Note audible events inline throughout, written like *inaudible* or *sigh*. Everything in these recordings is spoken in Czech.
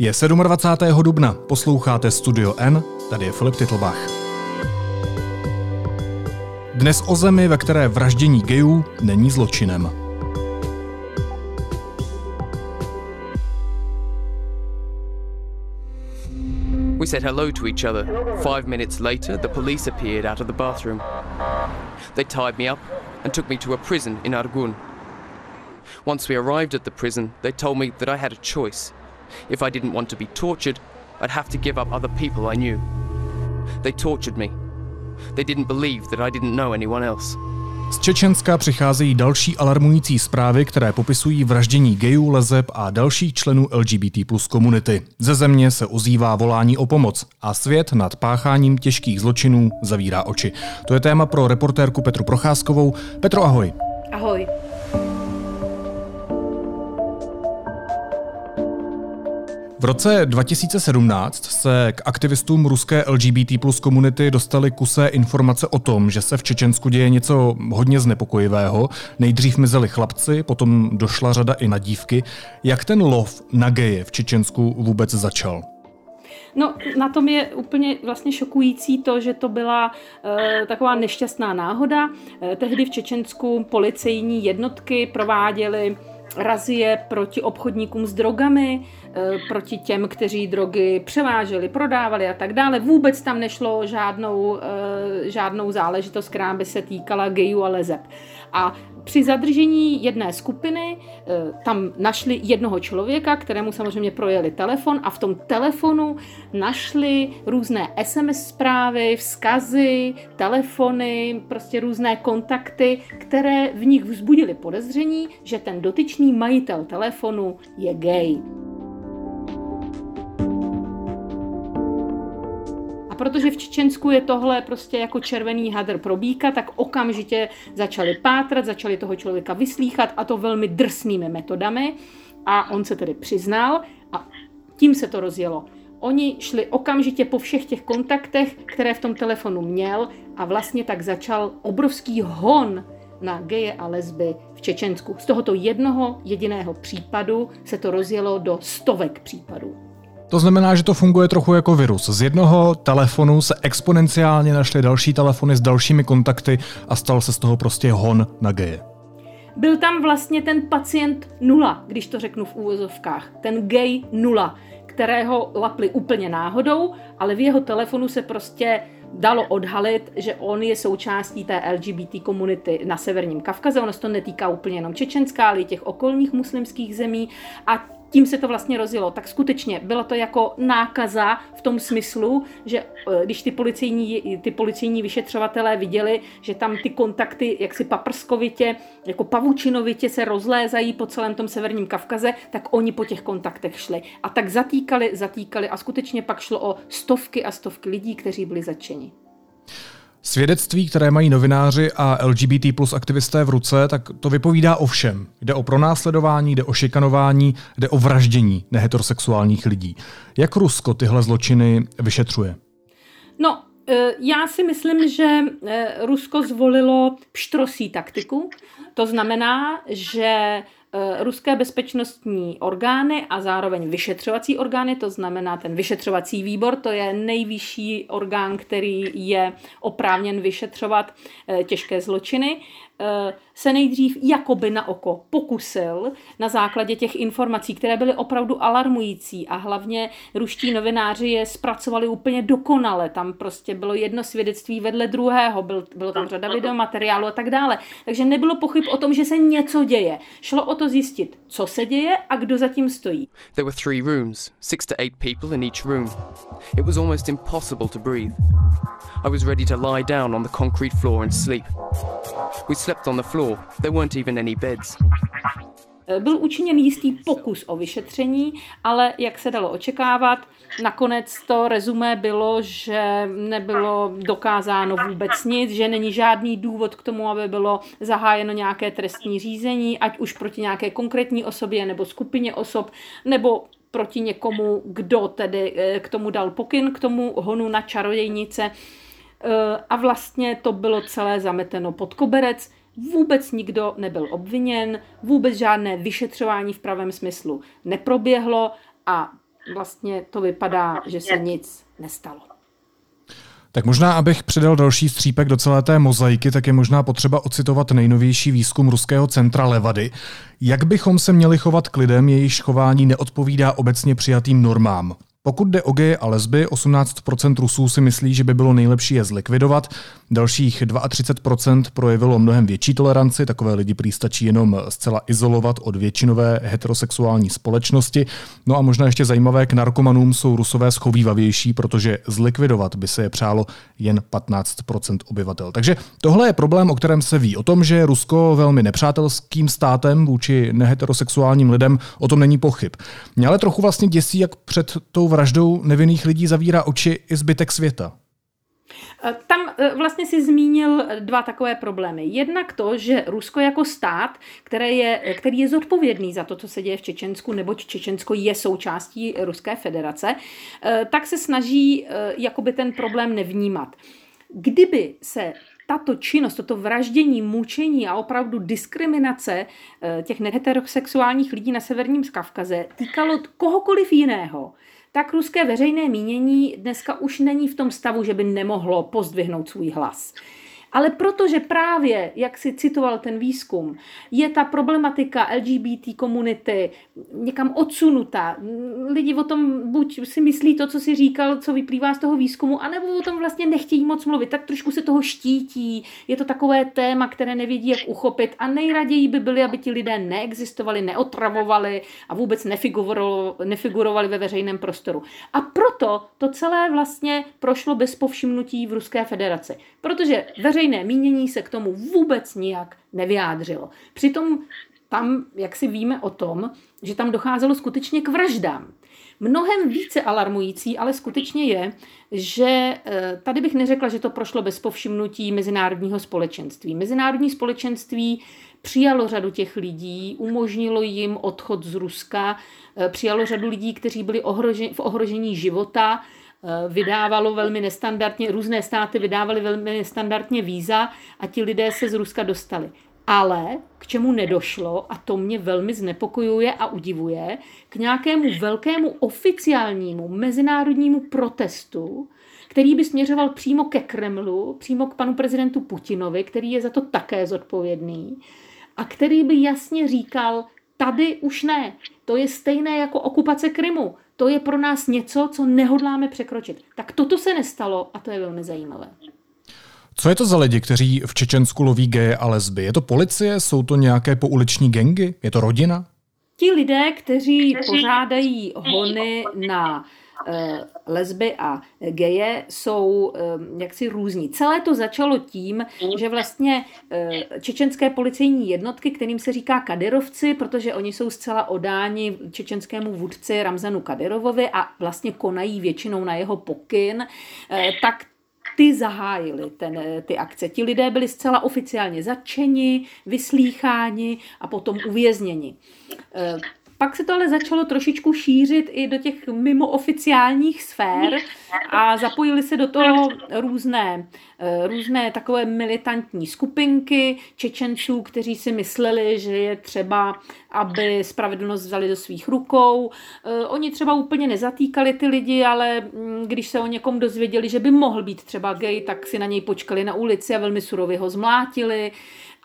Je 27. dubna, posloucháte Studio N, tady je Filip Titlbach. Dnes o zemi, ve které vraždění gejů není zločinem. We said hello to each other. Five minutes later, the police appeared out of the bathroom. They tied me up and took me to a prison in Argun. Once we arrived at the prison, they told me that I had a choice If I didn't want to be tortured, I'd have to give up other people I knew. They tortured me. They didn't believe that I didn't know anyone else. Z Čečenska přicházejí další alarmující zprávy, které popisují vraždění gejů, lezeb a dalších členů LGBT plus komunity. Ze země se ozývá volání o pomoc a svět nad pácháním těžkých zločinů zavírá oči. To je téma pro reportérku Petru Procházkovou. Petro, ahoj. Ahoj. V roce 2017 se k aktivistům ruské LGBT plus komunity dostaly kusé informace o tom, že se v Čečensku děje něco hodně znepokojivého. Nejdřív mizeli chlapci, potom došla řada i na dívky. Jak ten lov na geje v Čečensku vůbec začal? No, na tom je úplně vlastně šokující to, že to byla e, taková nešťastná náhoda. E, tehdy v Čečensku policejní jednotky prováděly razie proti obchodníkům s drogami, proti těm, kteří drogy převáželi, prodávali a tak dále. Vůbec tam nešlo žádnou, eh, žádnou záležitost, která by se týkala gejů a lezeb. A při zadržení jedné skupiny eh, tam našli jednoho člověka, kterému samozřejmě projeli telefon a v tom telefonu našli různé SMS zprávy, vzkazy, telefony, prostě různé kontakty, které v nich vzbudili podezření, že ten dotyčný majitel telefonu je gay. Protože v Čečensku je tohle prostě jako červený hadr pro býka, tak okamžitě začali pátrat, začali toho člověka vyslíchat a to velmi drsnými metodami. A on se tedy přiznal a tím se to rozjelo. Oni šli okamžitě po všech těch kontaktech, které v tom telefonu měl a vlastně tak začal obrovský hon na geje a lesby v Čečensku. Z tohoto jednoho jediného případu se to rozjelo do stovek případů. To znamená, že to funguje trochu jako virus. Z jednoho telefonu se exponenciálně našly další telefony s dalšími kontakty a stal se z toho prostě hon na geje. Byl tam vlastně ten pacient nula, když to řeknu v úvozovkách. Ten gay nula, kterého lapli úplně náhodou, ale v jeho telefonu se prostě dalo odhalit, že on je součástí té LGBT komunity na severním Kavkaze. Ono se to netýká úplně jenom Čečenská, ale i těch okolních muslimských zemí. A tím se to vlastně rozjelo. Tak skutečně bylo to jako nákaza v tom smyslu, že eh, když ty policejní, ty policejní vyšetřovatelé viděli, že tam ty kontakty jaksi paprskovitě, jako pavučinovitě se rozlézají po celém tom severním Kavkaze, tak oni po těch kontaktech šli. A tak zatýkali, zatýkali a skutečně pak šlo o stovky a stovky lidí, kteří byli zatčeni. Svědectví, které mají novináři a LGBT plus aktivisté v ruce, tak to vypovídá o všem. Jde o pronásledování, jde o šikanování, jde o vraždění neheterosexuálních lidí. Jak Rusko tyhle zločiny vyšetřuje? No, e, já si myslím, že e, Rusko zvolilo pštrosí taktiku. To znamená, že ruské bezpečnostní orgány a zároveň vyšetřovací orgány, to znamená ten vyšetřovací výbor, to je nejvyšší orgán, který je oprávněn vyšetřovat eh, těžké zločiny. Se nejdřív jakoby na oko pokusil na základě těch informací, které byly opravdu alarmující a hlavně ruští novináři je zpracovali úplně dokonale. Tam prostě bylo jedno svědectví vedle druhého, byl, bylo tam řada videomateriálu a tak dále. Takže nebylo pochyb o tom, že se něco děje. Šlo o to zjistit, co se děje a kdo zatím stojí. There were three rooms, six to eight people in each room. It was almost impossible to breathe. I was ready to lie down on the concrete floor and sleep. We slept on the floor. There weren't even any beds. Eh, byl učiněn jistý pokus o vyšetření, ale jak se dalo očekávat, nakonec to rezumé bylo, že nebylo dokázáno vůbec nic, že není žádný důvod k tomu, aby bylo zahájeno nějaké trestní řízení, ať už proti nějaké konkrétní osobě nebo skupině osob, nebo proti někomu, kdo tedy eh, k tomu dal pokyn, k tomu honu na čarodějnice. Eh, a vlastně to bylo celé zameteno pod koberec. Vůbec nikdo nebyl obviněn, vůbec žádné vyšetřování v pravém smyslu neproběhlo a vlastně to vypadá, že se nic nestalo. Tak možná, abych přidal další střípek do celé té mozaiky, tak je možná potřeba ocitovat nejnovější výzkum ruského centra Levady. Jak bychom se měli chovat k lidem, jejichž chování neodpovídá obecně přijatým normám? Pokud jde o geje a lesby, 18% Rusů si myslí, že by bylo nejlepší je zlikvidovat, dalších 32% projevilo mnohem větší toleranci, takové lidi prý stačí jenom zcela izolovat od většinové heterosexuální společnosti. No a možná ještě zajímavé, k narkomanům jsou rusové schovývavější, protože zlikvidovat by se je přálo jen 15% obyvatel. Takže tohle je problém, o kterém se ví. O tom, že je Rusko velmi nepřátelským státem vůči neheterosexuálním lidem, o tom není pochyb. Mě ale trochu vlastně děsí, jak před tou vraždou nevinných lidí zavírá oči i zbytek světa. E, tam e, vlastně si zmínil dva takové problémy. Jednak to, že Rusko jako stát, které je, který je zodpovědný za to, co se děje v Čečensku, neboť Čečensko je součástí Ruské federace, e, tak se snaží jakoby ten problém nevnímat. Kdyby se tato činnost, toto vraždění, mučení a opravdu diskriminace těch neheterosexuálních lidí na severním Kavkaze týkalo kohokoliv jiného, tak ruské veřejné mínění dneska už není v tom stavu, že by nemohlo pozdvihnout svůj hlas. Ale protože právě, jak si citoval ten výzkum, je ta problematika LGBT komunity někam odsunutá, lidi o tom buď si myslí to, co si říkal, co vyplývá z toho výzkumu, anebo o tom vlastně nechtějí moc mluvit, tak trošku se toho štítí, je to takové téma, které nevědí, jak uchopit a nejraději by byli, aby ti lidé neexistovali, neotravovali a vůbec nefigurovali ve veřejném prostoru. A proto to celé vlastně prošlo bez povšimnutí v Ruské federaci. Protože veřejné veřejné mínění se k tomu vůbec nijak nevyjádřilo. Přitom tam, jak si víme o tom, že tam docházelo skutečně k vraždám. Mnohem více alarmující ale skutečně je, že eh, tady bych neřekla, že to prošlo bez povšimnutí mezinárodního společenství. Mezinárodní společenství přijalo řadu těch lidí, umožnilo jim odchod z Ruska, eh, přijalo řadu lidí, kteří byli v ohrožení života, vydávalo velmi nestandardně, různé státy vydávaly velmi nestandardně víza a ti lidé se z Ruska dostali. Ale k čemu nedošlo, a to mě velmi znepokojuje a udivuje, k nějakému velkému oficiálnímu mezinárodnímu protestu, který by směřoval přímo ke Kremlu, přímo k panu prezidentu Putinovi, který je za to také zodpovědný, a který by jasně říkal, tady už ne, to je stejné jako okupace Krymu, to je pro nás něco, co nehodláme překročit. Tak toto se nestalo a to je velmi zajímavé. Co je to za lidi, kteří v Čečensku loví geje a lesby? Je to policie? Jsou to nějaké pouliční gengy? Je to rodina? Ti lidé, kteří pořádají hony *laughs* na lesby a geje jsou eh, jaksi různí. Celé to začalo tím, že vlastně eh, čečenské policejní jednotky, kterým se říká kadyrovci, protože oni jsou zcela odáni čečenskému vůdci Ramzanu Kadyrovovi a vlastně konají většinou na jeho pokyn, tak ty zahájili ten, ty akce. Ti lidé byli zcela oficiálně zatčeni, vyslýcháni a potom uvězněni. Pak se to ale začalo trošičku šířit i do těch mimooficiálních sfér a zapojili se do toho různé, eh, různé takové militantní skupinky Čečenců, kteří si mysleli, že je třeba, aby spravedlnost vzali do svých rukou. Eh, oni třeba úplně nezatýkali ty lidi, ale mm, když se o někom dozvěděli, že by mohl být třeba gay, tak si na něj počkali na ulici a velmi surově ho zmlátili.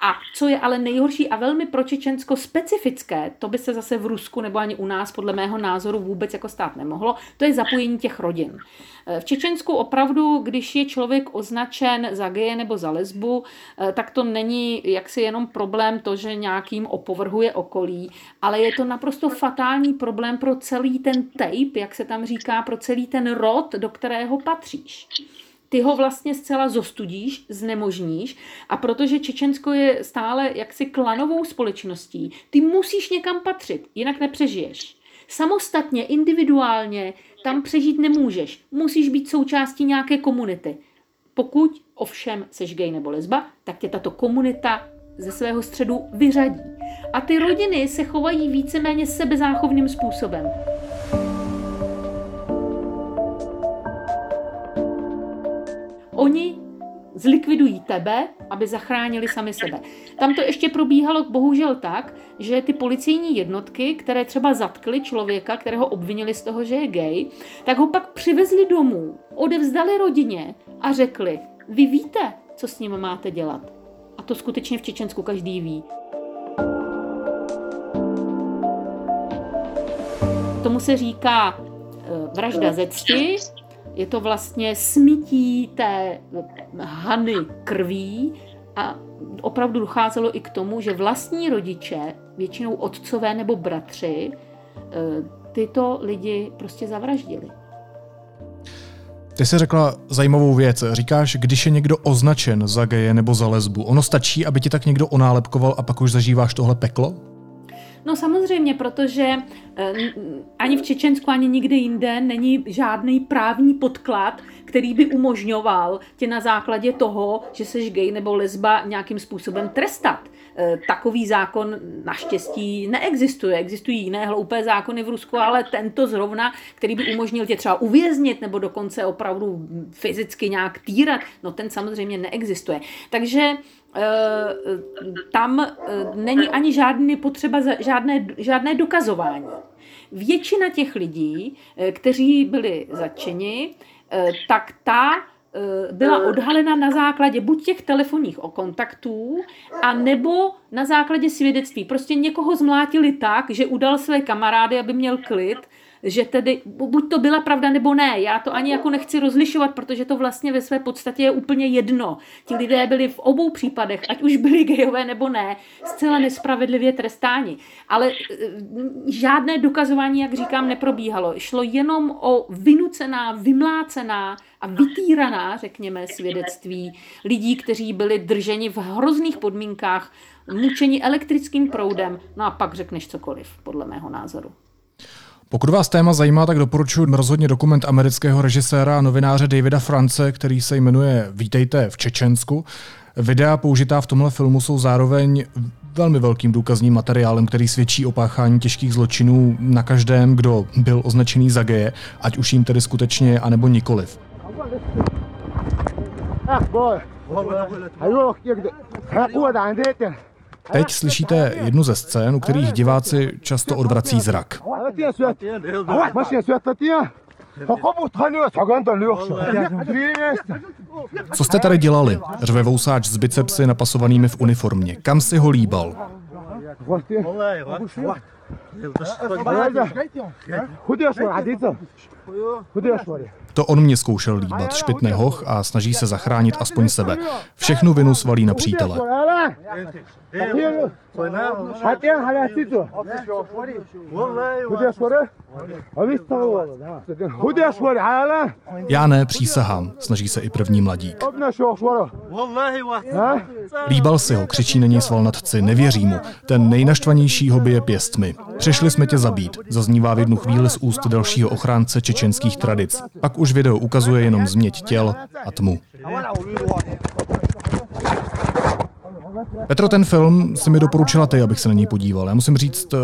A co je ale nejhorší a velmi pro Čečensko specifické, to by se zase v Rusku nebo ani u nás podle mého názoru vůbec jako stát nemohlo, to je zapojení těch rodin. V Čečensku opravdu, když je člověk označen za geje nebo za lesbu, tak to není jaksi jenom problém to, že nějakým opovrhuje okolí, ale je to naprosto fatální problém pro celý ten tape, jak se tam říká, pro celý ten rod, do kterého patříš ty ho vlastně zcela zostudíš, znemožníš a protože Čečensko je stále jaksi klanovou společností, ty musíš někam patřit, jinak nepřežiješ. Samostatně, individuálně tam přežít nemůžeš. Musíš být součástí nějaké komunity. Pokud ovšem seš gay nebo lesba, tak tě tato komunita ze svého středu vyřadí. A ty rodiny se chovají víceméně sebezáchovným způsobem. Zlikvidují tebe, aby zachránili sami sebe. Tam to ještě probíhalo bohužel tak, že ty policejní jednotky, které třeba zatkly člověka, kterého obvinili z toho, že je gay, tak ho pak přivezli domů, odevzdali rodině a řekli, vy víte, co s ním máte dělat. A to skutečně v Čečensku každý ví. Tomu se říká eh, vražda ze cti, je to vlastně smítí té hany krví a opravdu docházelo i k tomu, že vlastní rodiče, většinou otcové nebo bratři, eh, tyto lidi prostě zavraždili. Ty jsi řekla zajímavou věc. Říkáš, když je někdo označen za geje nebo za lesbu, ono stačí, aby ti tak někdo onálepkoval a pak už zažíváš tohle peklo? No samozřejmě, protože eh, ani v Čečensku, ani nikde jinde není žádný právní podklad, který by umožňoval tě na základě toho, že jsi gay nebo lesba nějakým způsobem trestat. Eh, takový zákon naštěstí neexistuje. Existují jiné hloupé zákony v Rusku, ale tento zrovna, který by umožnil tě třeba uvěznit nebo dokonce opravdu fyzicky nějak týrat, no ten samozřejmě neexistuje. Takže Eh, tam eh, není ani žádný potřeba, žádné, žádné dokazování. Většina těch lidí, kteří byli zatčeni, tak ta byla odhalena na základě buď těch telefonních kontaktů, a nebo na základě svědectví. Prostě někoho zmlátili tak, že udal své kamarády, aby měl klid, že tedy buď to byla pravda nebo ne. Já to ani jako nechci rozlišovat, protože to vlastně ve své podstatě je úplně jedno. Ti lidé byli v obou případech, ať už byli gejové nebo ne, zcela nespravedlivě trestáni. Ale eh, žádné dokazování, jak říkám, neprobíhalo. Šlo jenom o vynucená, vymlácená a vytýraná, řekněme, svědectví lidí, kteří byli drženi v hrozných podmínkách, mučeni elektrickým proudem, no a pak řekneš cokoliv, podle mého názoru. Pokud vás téma zajímá, tak doporučuji rozhodně dokument amerického režiséra a novináře Davida France, který se jmenuje Vítejte v Čečensku. Videa použitá v tomhle filmu jsou zároveň velmi velkým důkazním materiálem, který svědčí o páchání těžkých zločinů na každém, kdo byl označený za geje, ať už jim tedy skutečně anebo nikoliv. Teď slyšíte jednu ze scén, u kterých diváci často odvrací zrak. Co jste tady dělali? Řve vousáč s bicepsy napasovanými v uniformě. Kam si ho líbal? To on mě zkoušel líbat, špitne hoch a snaží se zachránit aspoň sebe. Všechnu vinu svalí na přítele. Já ne, přísahám, snaží se i první mladík. Líbal si ho, křičí na něj svalnatci, nevěří mu. Ten nejnaštvanější ho bije pěstmi. Přišli jsme tě zabít, zaznívá v jednu chvíli z úst dalšího ochránce čečenských tradic. Pak už video ukazuje jenom změť těl a tmu. Petro, ten film si mi doporučila ty, abych se na něj podíval. Já musím říct, eh,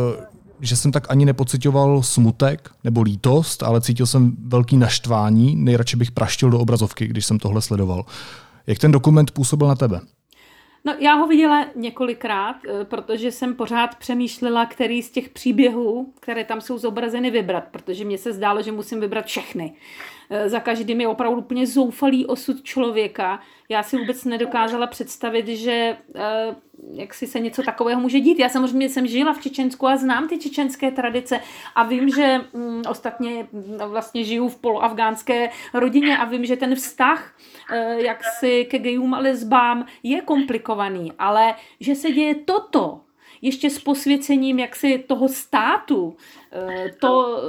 že jsem tak ani nepocitoval smutek nebo lítost, ale cítil jsem velký naštvání. Nejradši bych praštil do obrazovky, když jsem tohle sledoval. Jak ten dokument působil na tebe? No, já ho viděla několikrát, eh, protože jsem pořád přemýšlela, který z těch příběhů, které tam jsou zobrazeny, vybrat, protože mně se zdálo, že musím vybrat všechny. Eh, za každým je opravdu úplně zoufalý osud člověka. Já si vůbec nedokázala představit, že eh, jak si se něco takového může dít. Já samozřejmě jsem žila v Čečensku a znám ty čečenské tradice a vím, že mm, ostatně mm, vlastně žiju v poloafgánské rodině a vím, že ten vztah eh, jak si ke gejům a lesbám je komplikovaný, ale že se děje toto, ještě s posvěcením jaksi toho státu, to,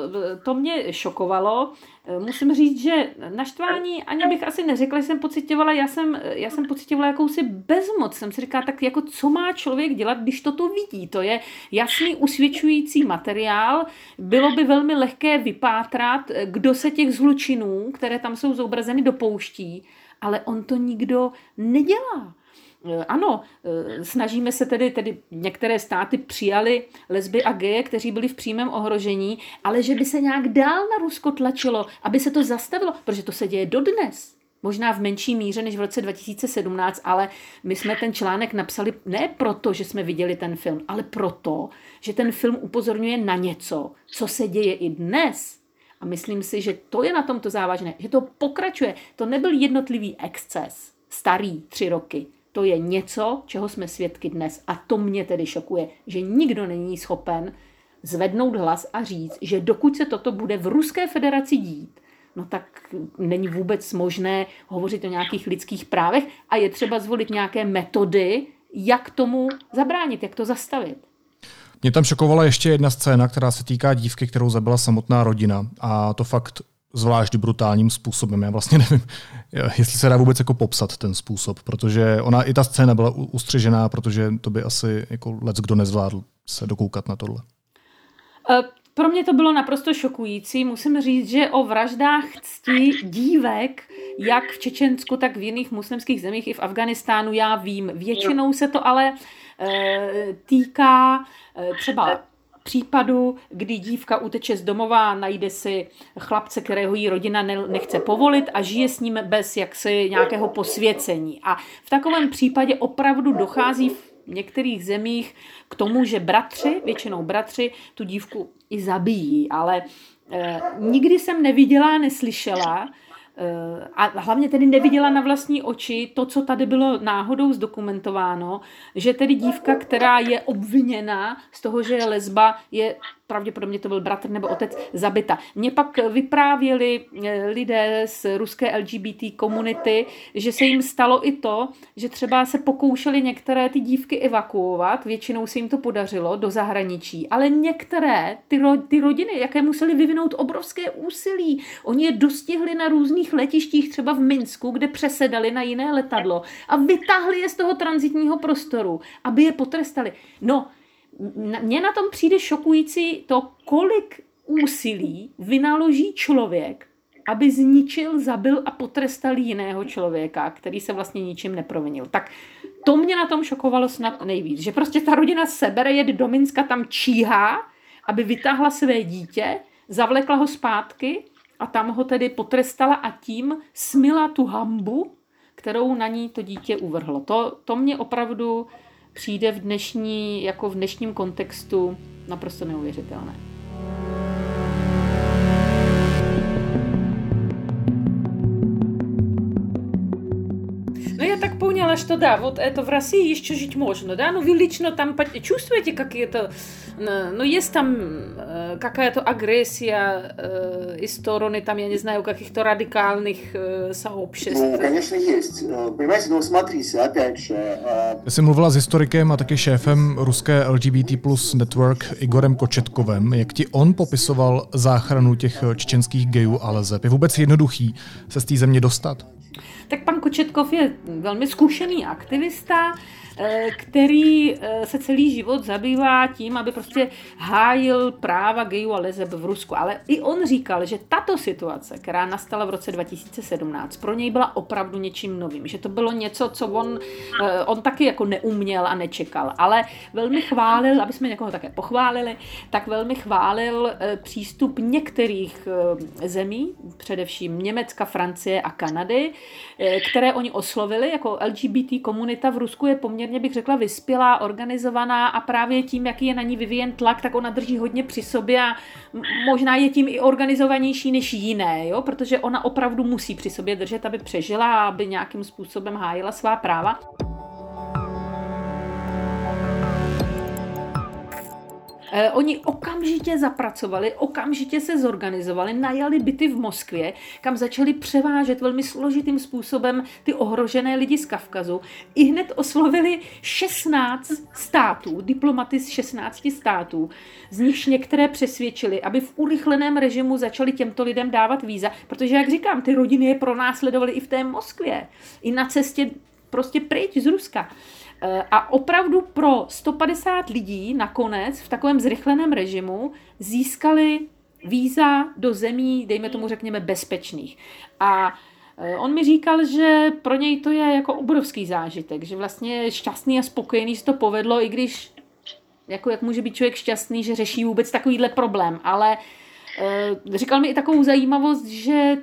to mě šokovalo. Eh, musím říct, že naštvání ani bych asi neřekla, že jsem pocitovala, já jsem, já jsem pocitovala jakousi bezmoc. Jsem si říkala, tak jako co má člověk dělat, když toto vidí? To je jasný usvědčující materiál. Bylo by velmi lehké vypátrat, kdo se těch zločinů, které tam jsou zobrazeny, dopouští, ale on to nikdo nedělá. Eh, ano, eh, snažíme se tedy, tedy některé státy přijali lesby a geje, kteří byli v přímém ohrožení, ale že by se nějak dál na Rusko tlačilo, aby se to zastavilo, protože to se děje dodnes. Možná v menší míře než v roce 2017, ale my jsme ten článek napsali ne proto, že jsme viděli ten film, ale proto, že ten film upozorňuje na něco, co se děje i dnes. A myslím si, že to je na tomto závažné, že to pokračuje. To nebyl jednotlivý exces, starý tři roky. To je něco, čeho jsme svědky dnes. A to mě tedy šokuje, že nikdo není schopen zvednout hlas a říct, že dokud se toto bude v Ruské federaci dít, no tak není vůbec možné hovořit o nějakých lidských právech a je třeba zvolit nějaké metody, jak tomu zabránit, jak to zastavit. Mě tam šokovala ještě jedna scéna, která se týká dívky, kterou zabila samotná rodina. A to fakt zvlášť brutálním způsobem. Já vlastně nevím, *laughs* jestli se dá vůbec jako popsat ten způsob, protože ona i ta scéna byla ustřežená, protože to by asi jako lec kdo nezvládl se dokoukat na tohle. Uh, pro mě to bylo naprosto šokující. Musím říct, že o vraždách cti dívek, jak v Čečensku, tak v jiných muslimských zemích i v Afganistánu já vím. Většinou se to ale e, týká e, třeba případu, kdy dívka uteče z domova, najde si chlapce, kterého jí rodina nechce povolit a žije s ním bez jaksi nějakého posvěcení. A v takovém případě opravdu dochází v některých zemích k tomu, že bratři, většinou bratři, tu dívku i zabijí, ale e, nikdy jsem neviděla, neslyšela, a hlavně tedy neviděla na vlastní oči to, co tady bylo náhodou zdokumentováno, že tedy dívka, která je obviněna z toho, že je lesba, je pravděpodobně to byl bratr nebo otec, zabita. Mě pak vyprávěli eh, lidé z ruské LGBT komunity, že se jim stalo i to, že třeba se pokoušeli některé ty dívky evakuovat, většinou se jim to podařilo do zahraničí, ale některé ty, ro, ty rodiny, jaké museli vyvinout obrovské úsilí, oni je dostihli na různých letištích, třeba v Minsku, kde přesedali na jiné letadlo a vytáhli je z toho transitního prostoru, aby je potrestali. No, mně na tom přijde šokující to, kolik úsilí vynaloží člověk, aby zničil, zabil a potrestal jiného člověka, který se vlastně ničím neprovinil. Tak to mě na tom šokovalo snad nejvíc, že prostě ta rodina sebere, jede do Minska, tam číhá, aby vytáhla své dítě, zavlekla ho zpátky a tam ho tedy potrestala a tím smila tu hambu, kterou na ní to dítě uvrhlo. To, to mě opravdu přijde v dnešní, jako v dnešním kontextu naprosto neuvěřitelné. Ну, я так поняла, что да, вот это в России еще жить можно, да? Ну, вы лично там чувствуете какие-то... Ну, есть там э, какая-то агрессия э, из стороны, там, я не знаю, каких-то радикальных э, сообществ? Ну, конечно, есть. Понимаете, ну, смотрите, опять же... Já jsem mluvila s historikem a taky šéfem ruské LGBT plus network Igorem Kočetkovem. Jak ti on popisoval záchranu těch čečenských gejů a lezeb? Je vůbec jednoduchý se z té země dostat? Tak pan Kočetkov je velmi zkušený aktivista, který eh, se celý život zabývá tím, aby prostě hájil práva gejů a lezeb v Rusku. Ale i on říkal, že tato situace, která nastala v roce 2017, pro něj byla opravdu něčím novým. Že to bylo něco, co on, eh, on taky jako neuměl a nečekal. Ale velmi chválil, aby jsme někoho také pochválili, tak velmi chválil přístup některých zemí, především Německa, Francie a Kanady, které oni oslovili jako LGBT komunita v Rusku je poměrně poměrně bych řekla vyspělá, organizovaná a právě tím, jaký je na ní vyvíjen tlak, tak ona drží hodně při sobě a možná je tím i organizovanější než jiné, jo? protože ona opravdu musí při sobě držet, aby přežila a aby nějakým způsobem hájila svá práva. Oni okamžitě zapracovali, okamžitě se zorganizovali, najali byty v Moskvě, kam začali převážet velmi složitým způsobem ty ohrožené lidi z Kavkazu. I hned oslovili 16 států, diplomaty z 16 států, z nichž některé přesvědčili, aby v urychleném režimu začali těmto lidem dávat víza, protože, jak říkám, ty rodiny je pronásledovaly i v té Moskvě, i na cestě prostě pryč z Ruska. Eh, a opravdu pro 150 lidí nakonec v takovém zrychleném režimu získali víza do zemí, dejme tomu řekněme, bezpečných. A eh, On mi říkal, že pro něj to je jako obrovský zážitek, že vlastně je šťastný a spokojený že to povedlo, i když jako jak může být člověk šťastný, že řeší vůbec takovýhle problém, ale Říkal mi i takovou zajímavost, že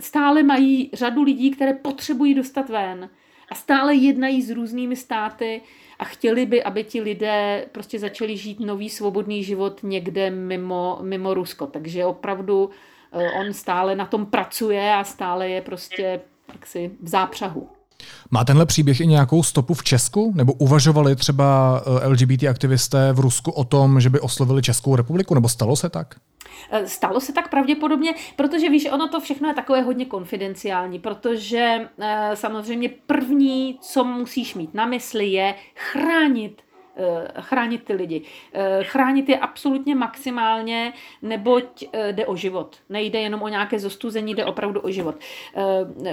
stále mají řadu lidí, které potřebují dostat ven a stále jednají s různými státy a chtěli by, aby ti lidé prostě začali žít nový svobodný život někde mimo, mimo Rusko. Takže opravdu eh, on stále na tom pracuje a stále je prostě jaksi v zápřahu. Má tenhle příběh i nějakou stopu v Česku? Nebo uvažovali třeba eh, LGBT aktivisté v Rusku o tom, že by oslovili Českou republiku? Nebo stalo se tak? Eh, stalo se tak pravděpodobně, protože víš, ono to všechno je takové hodně konfidenciální, protože e, samozřejmě první, co musíš mít na mysli, je chránit Eh, chránit ty lidi. Eh, chránit je absolutně maximálně, neboť eh, jde o život. Nejde jenom o nějaké zostuzení, jde opravdu o život.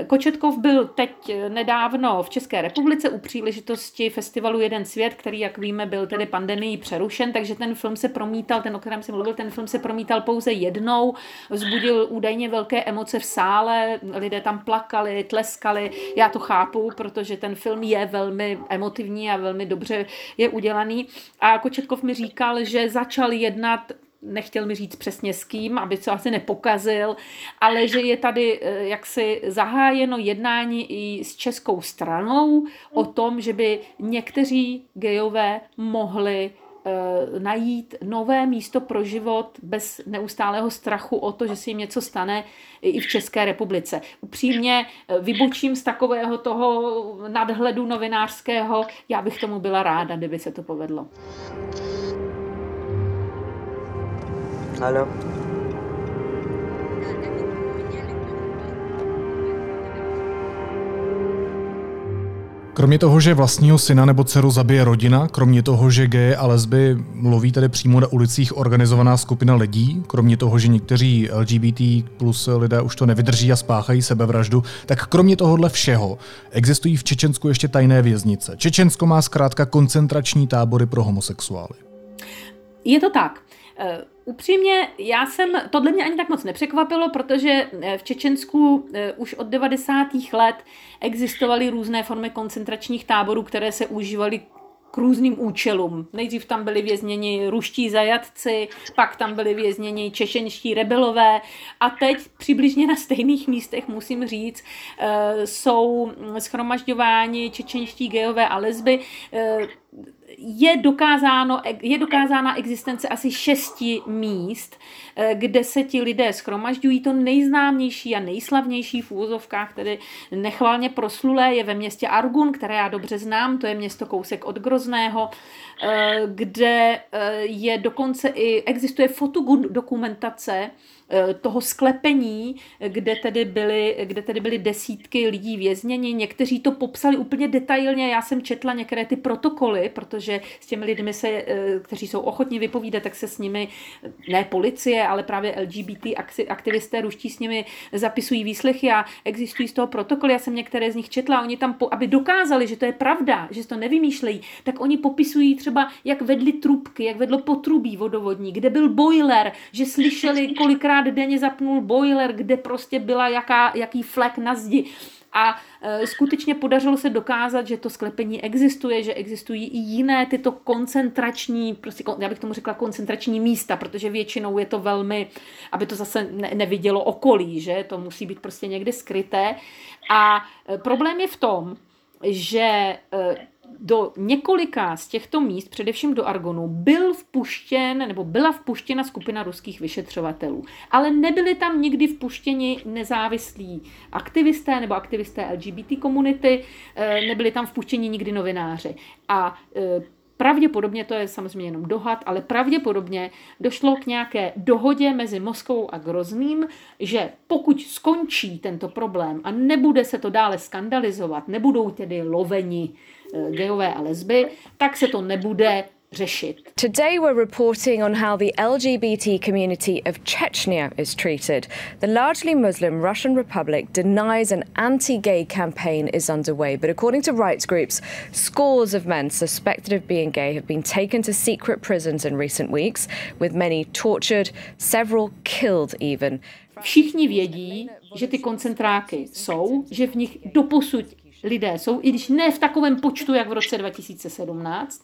Kočetkov byl teď nedávno v České republice u příležitosti festivalu Jeden svět, který, jak víme, byl tedy pandemii přerušen, takže ten film se promítal, ten, o kterém jsem mluvil, ten film se promítal pouze jednou, vzbudil údajně velké emoce v sále, lidé tam plakali, tleskali. Já to chápu, protože ten film je velmi emotivní a velmi dobře je udělaný udělaný. A Kočetkov mi říkal, že začal jednat nechtěl mi říct přesně s kým, aby to asi nepokazil, ale že je tady eh, jaksi zahájeno jednání i s českou stranou o tom, že by někteří gejové mohli najít nové místo pro život bez neustálého strachu o to, že si jim něco stane i v České republice. Upřímně eh, vybočím z takového toho nadhledu novinářského, já bych tomu byla ráda, kdyby se to povedlo. Halo. Kromě toho, že vlastního syna nebo dceru zabije rodina, kromě toho, že geje a lesby mluví tady přímo na ulicích organizovaná skupina lidí, kromě toho, že někteří LGBT plus lidé už to nevydrží a spáchají sebevraždu, tak kromě tohohle všeho existují v Čečensku ještě tajné věznice. Čečensko má zkrátka koncentrační tábory pro homosexuály. Je to tak. Eh, upřímně, já jsem, tohle mě ani tak moc nepřekvapilo, protože eh, v Čečensku eh, už od 90. let existovaly různé formy koncentračních táborů, které se užívaly k různým účelům. Nejdřív tam byli vězněni ruští zajatci, pak tam byli vězněni češenští rebelové a teď přibližně na stejných místech, musím říct, jsou schromažďováni čečenští gejové a lesby je, dokázáno, je dokázána existence asi šesti míst, eh, kde se ti lidé schromažďují. To nejznámější a nejslavnější v úvozovkách, tedy nechvalně proslulé, je ve městě Argun, které já dobře znám, to je město kousek od Grozného, eh, kde eh, je dokonce i, existuje fotodokumentace toho sklepení, kde tedy, byly, kde tedy byly desítky lidí vězněni. Někteří to popsali úplně detailně. Já jsem četla některé ty protokoly, protože s těmi lidmi, se, eh, kteří jsou ochotní vypovídat, tak se s nimi, ne policie, ale právě LGBT aktivisté ruští s nimi zapisují výslechy a existují z toho protokoly. Já jsem některé z nich četla. Oni tam, aby dokázali, že to je pravda, že to nevymýšlejí, tak oni popisují třeba, jak vedli trubky, jak vedlo potrubí vodovodní, kde byl boiler, že slyšeli kolikrát dvakrát denně zapnul boiler, kde prostě byla jaká, jaký flek na zdi. A e, skutečně podařilo se dokázat, že to sklepení existuje, že existují i jiné tyto koncentrační, prostě, já bych tomu řekla koncentrační místa, protože většinou je to velmi, aby to zase ne, nevidělo okolí, že to musí být prostě někde skryté. A e, problém je v tom, že e, do několika z těchto míst, především do Argonu, byl vpuštěn nebo byla vpuštěna skupina ruských vyšetřovatelů. Ale nebyli tam nikdy vpuštěni nezávislí aktivisté nebo aktivisté LGBT komunity, eh, nebyli tam vpuštěni nikdy novináři. A eh, Pravděpodobně, to je samozřejmě jenom dohad, ale pravděpodobně došlo k nějaké dohodě mezi Moskvou a Grozným, že pokud skončí tento problém a nebude se to dále skandalizovat, nebudou tedy loveni Eh, gejové a lesby, tak se to nebude řešit. Today we're reporting on how the LGBT community of Chechnya is treated. The largely Muslim Russian Republic denies an anti-gay campaign is underway, but according to rights groups, scores of men suspected of being gay have been taken to secret prisons in recent weeks, with many tortured, several killed even. Všichni vědí, že ty koncentráky jsou, že v nich doposud lidé jsou, i když ne v takovém počtu, jak v roce 2017.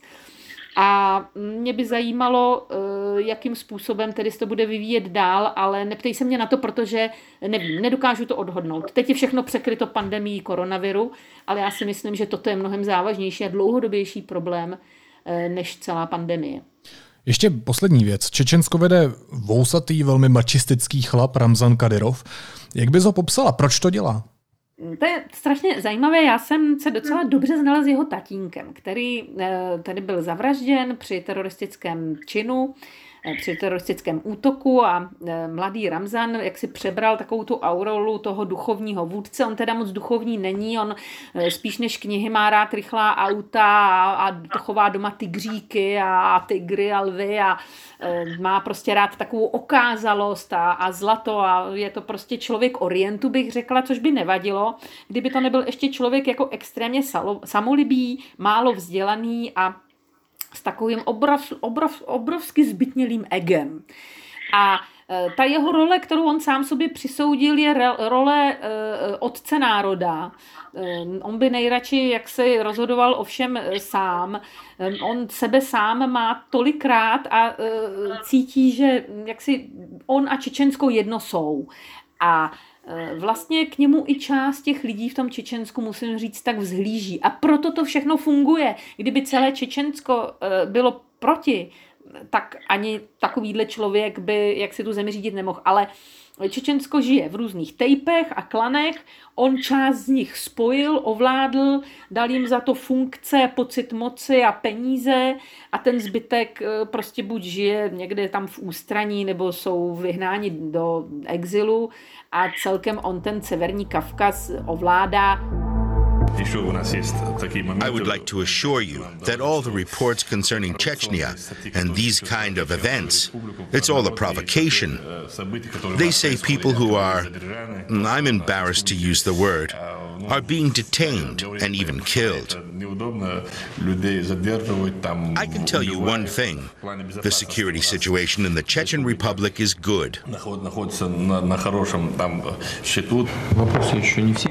A mě by zajímalo, eh, jakým způsobem tedy se to bude vyvíjet dál, ale neptej se mě na to, protože nevím, nedokážu to odhodnout. Teď je všechno překryto pandemí koronaviru, ale já si myslím, že toto je mnohem závažnější a dlouhodobější problém eh, než celá pandemie. Ještě poslední věc. Čečensko vede vousatý, velmi mačistický chlap Ramzan Kadyrov. Jak bys ho popsala? Proč to dělá? To je strašně zajímavé. Já jsem se docela dobře znala s jeho tatínkem, který eh, tady byl zavražděn při teroristickém činu při teroristickém útoku a eh, mladý Ramzan jak si přebral takovou tu aurolu toho duchovního vůdce. On teda moc duchovní není, on eh, spíš než knihy má rád rychlá auta a, a chová doma tygříky a, a tygry a lvy a má prostě rád takovou okázalost a, a zlato a je to prostě člověk orientu, bych řekla, což by nevadilo, kdyby to nebyl ještě člověk jako extrémně salo, samolibý, málo vzdělaný a s takovým obrov, obrov, obrovsky zbytnělým egem. A e, ta jeho role, kterou on sám sobě přisoudil, je role e, otce národa. E, on by nejradši, jak se rozhodoval o všem sám, on sebe sám má tolikrát a cítí, že jaksi on a Čečensko jedno jsou. A vlastně k němu i část těch lidí v tom Čečensku, musím říct, tak vzhlíží. A proto to všechno funguje. Kdyby celé Čečensko eh, bylo proti, tak ani takovýhle člověk by, jak si tu zemi řídit nemohl. Ale Čečensko žije v různých tejpech a klanech, on část z nich spojil, ovládl, dal jim za to funkce, pocit moci a peníze a ten zbytek eh, prostě buď žije někde tam v ústraní, nebo jsou vyhnáni do exilu a celkem on ten severní Kavkaz ovládá. I would like to assure you that all the reports concerning Chechnya and these kind of events, it's all a provocation. They say people who are, I'm embarrassed to use the word, are being detained and even killed. I can tell you one thing the security situation in the Chechen Republic is good.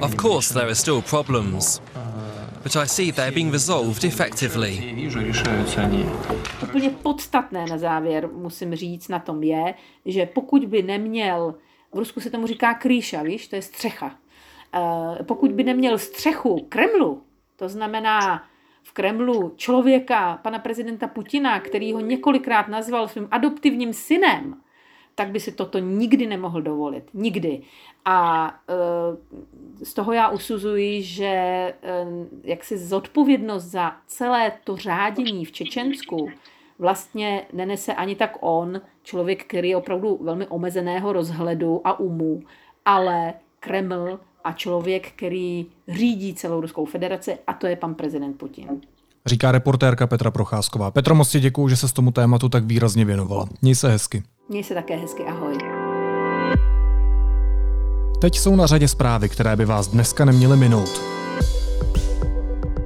Of course, there are still problems. But I see they're being resolved effectively. Úplně podstatné na závěr musím říct na tom je, že pokud by neměl, v Rusku se tomu říká krýša, víš, to je střecha. Eh, pokud by neměl střechu Kremlu, to znamená v Kremlu člověka, pana prezidenta Putina, který ho několikrát nazval svým adoptivním synem, tak by si toto nikdy nemohl dovolit. Nikdy. A e, z toho já usuzuji, že e, jaksi zodpovědnost za celé to řádění v Čečensku vlastně nenese ani tak on, člověk, který je opravdu velmi omezeného rozhledu a umu, ale Kreml a člověk, který řídí celou Ruskou federaci a to je pan prezident Putin. Říká reportérka Petra Procházková. Petro, moc ti děkuju, že se s tomu tématu tak výrazně věnovala. Měj se hezky. Měj se také hezky, ahoj. Teď jsou na řadě zprávy, které by vás dneska neměly minout.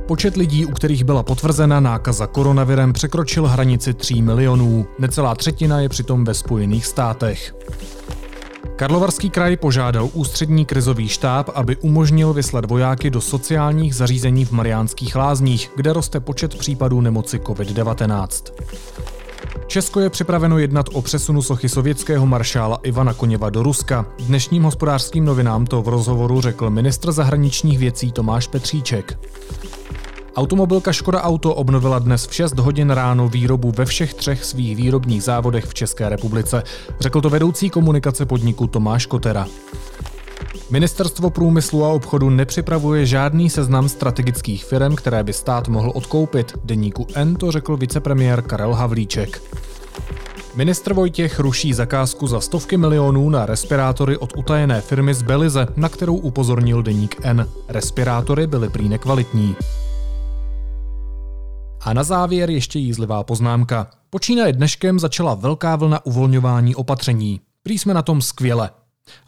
Počet lidí, u kterých byla potvrzena nákaza koronavirem, překročil hranici 3 milionů. Necelá třetina je přitom ve Spojených státech. Karlovarský kraj požádal ústřední krizový štáb, aby umožnil vyslat vojáky do sociálních zařízení v Mariánských lázních, kde roste počet případů nemoci COVID-19. Česko je připraveno jednat o přesunu sochy sovětského maršála Ivana Koněva do Ruska. Dnešním hospodářským novinám to v rozhovoru řekl ministr zahraničních věcí Tomáš Petříček. Automobilka Škoda Auto obnovila dnes v 6 hodin ráno výrobu ve všech třech svých výrobních závodech v České republice, řekl to vedoucí komunikace podniku Tomáš Kotera. Ministerstvo průmyslu a obchodu nepřipravuje žádný seznam strategických firm, které by stát mohl odkoupit. Deníku N to řekl vicepremiér Karel Havlíček. Ministr Vojtěch ruší zakázku za stovky milionů na respirátory od utajené firmy z Belize, na kterou upozornil deník N. Respirátory byly prý nekvalitní. A na závěr ještě jízlivá poznámka. Počínaje dneškem začala velká vlna uvolňování opatření. Prý jsme na tom skvěle.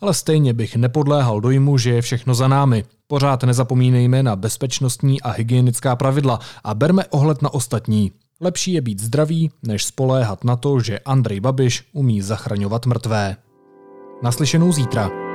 Ale stejně bych nepodléhal dojmu, že je všechno za námi. Pořád nezapomínejme na bezpečnostní a hygienická pravidla a berme ohled na ostatní. Lepší je být zdravý, než spoléhat na to, že Andrej Babiš umí zachraňovat mrtvé. Naslyšenou zítra.